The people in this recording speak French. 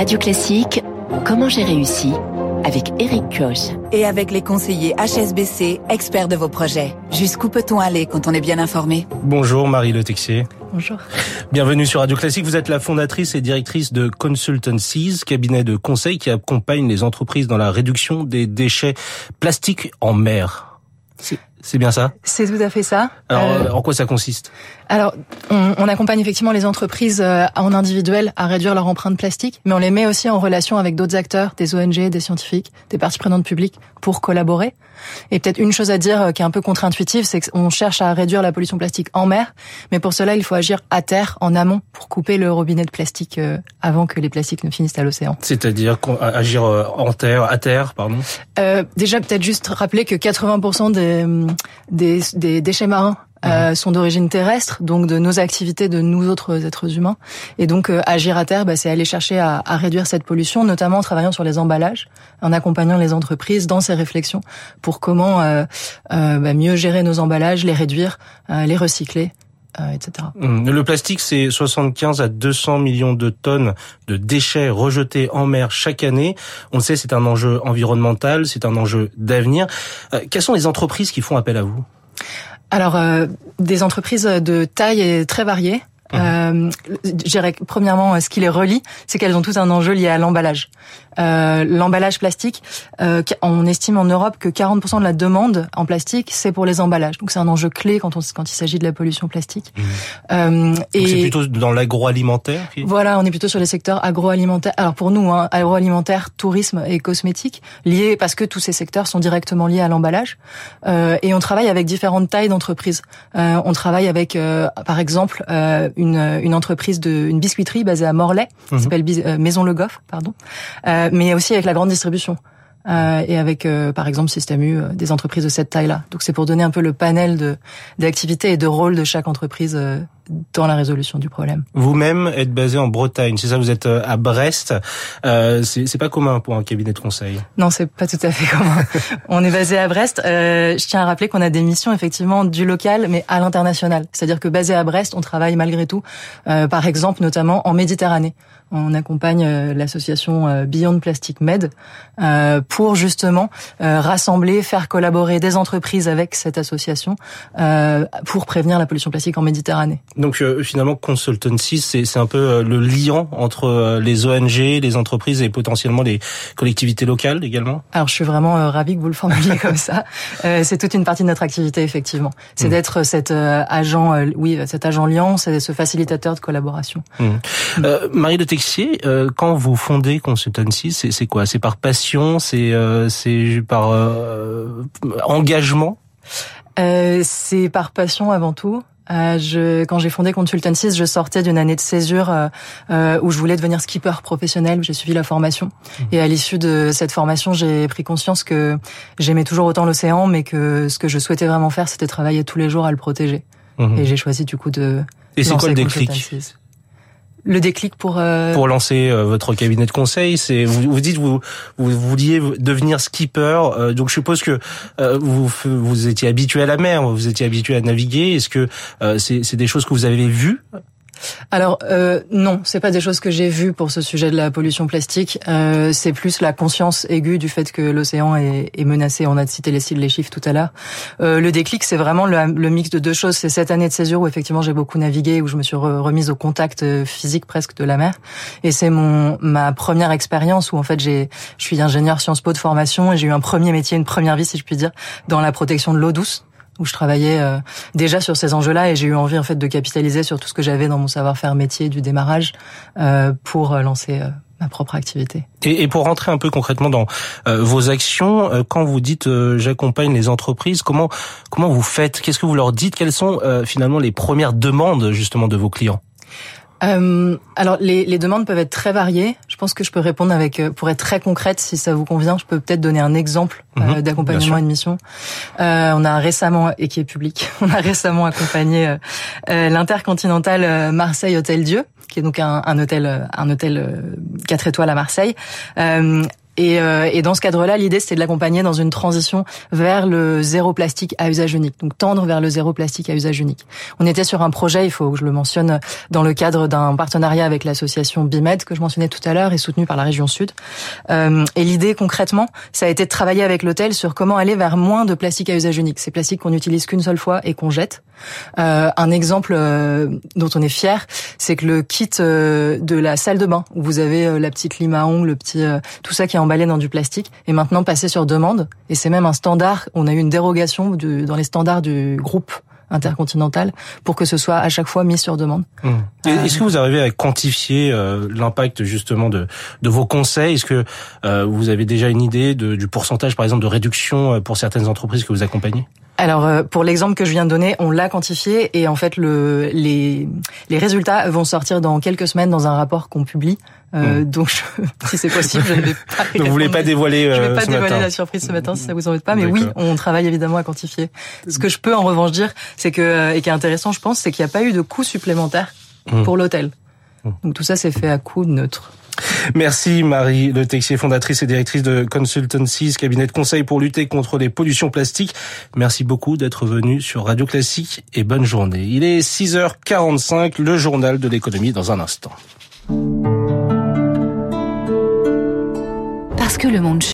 Radio Classique, comment j'ai réussi avec Eric Koch. Et avec les conseillers HSBC, experts de vos projets. Jusqu'où peut-on aller quand on est bien informé? Bonjour Marie Le Texier. Bonjour. Bienvenue sur Radio Classique. Vous êtes la fondatrice et directrice de Consultancies, cabinet de conseil qui accompagne les entreprises dans la réduction des déchets plastiques en mer. C'est bien ça? C'est tout à fait ça. Alors, euh, en quoi ça consiste? Alors, on, on, accompagne effectivement les entreprises euh, en individuel à réduire leur empreinte plastique, mais on les met aussi en relation avec d'autres acteurs, des ONG, des scientifiques, des parties prenantes publiques, pour collaborer. Et peut-être une chose à dire euh, qui est un peu contre-intuitive, c'est qu'on cherche à réduire la pollution plastique en mer, mais pour cela, il faut agir à terre, en amont, pour couper le robinet de plastique avant que les plastiques ne finissent à l'océan. C'est-à-dire agir en terre, à terre, pardon? Euh, Déjà, peut-être juste rappeler que 80% des des, des déchets marins euh, sont d'origine terrestre, donc de nos activités, de nous autres êtres humains. Et donc euh, agir à terre, bah, c'est aller chercher à, à, réduire cette pollution, notamment en travaillant sur les emballages, en accompagnant les entreprises dans ces réflexions pour comment euh, euh bah, mieux gérer nos emballages, les réduire, euh, les recycler. Etc. Mmh. Le plastique, c'est 75 à 200 millions de tonnes de déchets rejetés en mer chaque année. On le sait, c'est un enjeu environnemental, c'est un enjeu d'avenir. quelles sont les entreprises qui font appel à vous? Alors, euh, des entreprises de taille très variée. Mmh. Euh, je dirais premièrement, ce qui les relie, c'est qu'elles ont tous un enjeu lié à l'emballage. Euh, l'emballage plastique, euh, on estime en Europe que 40% de la demande en plastique, c'est pour les emballages. Donc c'est un enjeu clé quand, on, quand il s'agit de la pollution plastique. Mmh. Euh, et c'est plutôt dans l'agroalimentaire. Voilà, on est plutôt sur les secteurs agroalimentaires. Alors pour nous, hein, agroalimentaire, tourisme et cosmétique, liés parce que tous ces secteurs sont directement liés à l'emballage. Euh, et on travaille avec différentes tailles d'entreprises. Euh, on travaille avec, par exemple, une, une entreprise de une biscuiterie basée à Morlaix, qui mmh. s'appelle Maison Le Goff, pardon. Euh, mais aussi avec la grande distribution. Euh, et avec, euh, par exemple, Système U, des entreprises de cette taille-là. Donc c'est pour donner un peu le panel de d'activités et de rôles de chaque entreprise dans la résolution du problème. Vous-même êtes basé en Bretagne, c'est ça Vous êtes à Brest. Euh, c'est pas commun pour un cabinet de conseil. Non, c'est pas tout à fait commun. On est basé à Brest. Euh, je tiens à rappeler qu'on a des missions effectivement du local, mais à l'international. C'est-à-dire que basé à Brest, on travaille malgré tout, euh, par exemple, notamment en Méditerranée. On accompagne euh, l'association euh, Beyond Plastic Med euh, pour justement rassembler, faire collaborer des entreprises avec cette association pour prévenir la pollution plastique en Méditerranée. Donc finalement, consultancy, c'est un peu le liant entre les ONG, les entreprises et potentiellement les collectivités locales également. Alors je suis vraiment ravie que vous le formuliez comme ça. c'est toute une partie de notre activité effectivement. C'est mmh. d'être cet agent, oui, cet agent liant, c'est ce facilitateur de collaboration. Mmh. Mmh. Marie de euh, quand vous fondez Consultancy, c'est quoi? C'est par passion, c'est euh, c'est par euh, engagement? C'est par passion avant tout. Je, quand j'ai fondé Consultancy, je sortais d'une année de césure où je voulais devenir skipper professionnel. J'ai suivi la formation mmh. et à l'issue de cette formation, j'ai pris conscience que j'aimais toujours autant l'océan, mais que ce que je souhaitais vraiment faire, c'était travailler tous les jours à le protéger. Mmh. Et j'ai choisi du coup de. Et c'est quoi le déclic? Le déclic pour euh... pour lancer euh, votre cabinet de conseil c'est vous, vous dites vous vous vouliez devenir skipper euh, donc je suppose que euh, vous vous étiez habitué à la mer vous étiez habitué à naviguer. Est-ce que c'est c'est des choses que vous avez vues alors euh, non, c'est pas des choses que j'ai vues pour ce sujet de la pollution plastique. Euh, c'est plus la conscience aiguë du fait que l'océan est, est, menacé. On a cité les, les chiffres tout à l'heure. Euh, le déclic, c'est vraiment le, le, mix de deux choses. C'est cette année de césure où effectivement j'ai beaucoup navigué, où je me suis remise au contact euh, physique presque de la mer. Et c'est mon ma première expérience où en fait j'ai je suis ingénieur Sciences Po de formation et j'ai eu un premier métier, une première vie si je puis dire, dans la protection de l'eau douce où je travaillais euh, déjà sur ces enjeux-là et j'ai eu envie en fait de capitaliser sur tout ce que j'avais dans mon savoir-faire métier du démarrage euh, pour euh, lancer ma propre activité. Et, pour rentrer un peu concrètement dans vos actions, quand vous dites j'accompagne les entreprises, comment comment vous faites? Qu'est-ce que vous leur dites? Quelles sont finalement les premières demandes justement de vos clients? Euh, alors les, les, demandes peuvent être très variées. Je pense que je peux répondre avec, euh, pour être très concrète, si ça vous convient, je peux peut-être donner un exemple euh, mhm, d'accompagnement et de mission. Euh, on a récemment et qui est public, on a récemment accompagné l'intercontinental Marseille Hôtel Dieu, qui est donc un, un hôtel, un hôtel 4 étoiles à Marseille, Et, euh, et, dans ce cadre-là, l'idée c'était de l'accompagner dans une transition vers le zéro plastique à usage unique, donc tendre vers le zéro plastique à usage unique. On était sur un projet, il faut que je le mentionne, dans le cadre d'un partenariat avec l'association Bimed que je mentionnais tout à l'heure et soutenu par la région Sud. Euh, et l'idée concrètement, ça a été de travailler avec l'hôtel sur comment aller vers moins de plastique à usage unique, ces plastiques qu'on n'utilise qu'une seule fois et qu'on jette. Euh, un exemple euh, dont on est fier, c'est que le kit euh, de la salle de bain où vous avez euh, la petite lime à ongles, le petit tout ça qui est emballé dans du plastique est maintenant passé sur demande et c'est même un standard. On a eu une dérogation du, dans les standards du groupe intercontinental pour que ce soit à chaque fois mis sur demande. Mmh. Est-ce que vous arrivez à quantifier euh, l'impact justement de, de vos conseils? Est-ce que euh, vous avez déjà une idée de, du pourcentage par exemple de réduction pour certaines entreprises que vous accompagnez? Alors euh, pour l'exemple que je viens de donner, on l'a quantifié et en fait le, les, les résultats vont sortir dans quelques semaines dans un rapport qu'on publie. Euh, mmh. Donc si c'est possible, je ne vais pas. donc vous voulez pas dévoiler euh, Je vais pas dévoiler matin. la surprise ce matin si ça vous embête pas, mais oui, on travaille évidemment à quantifier. Ce que je peux en revanche dire, c'est que euh, et qui est intéressant, je pense, c'est qu'il n'y a pas eu de coût supplémentaire mmh. pour l'hôtel. Mmh. Donc tout ça c'est fait à coût neutre. Merci Marie Le Texier, fondatrice et directrice de Consultancies, cabinet de conseil pour lutter contre les pollutions plastiques. Merci beaucoup d'être venue sur Radio Classique et bonne journée. Il est 6h45, le journal de l'économie dans un instant. Parce que le monde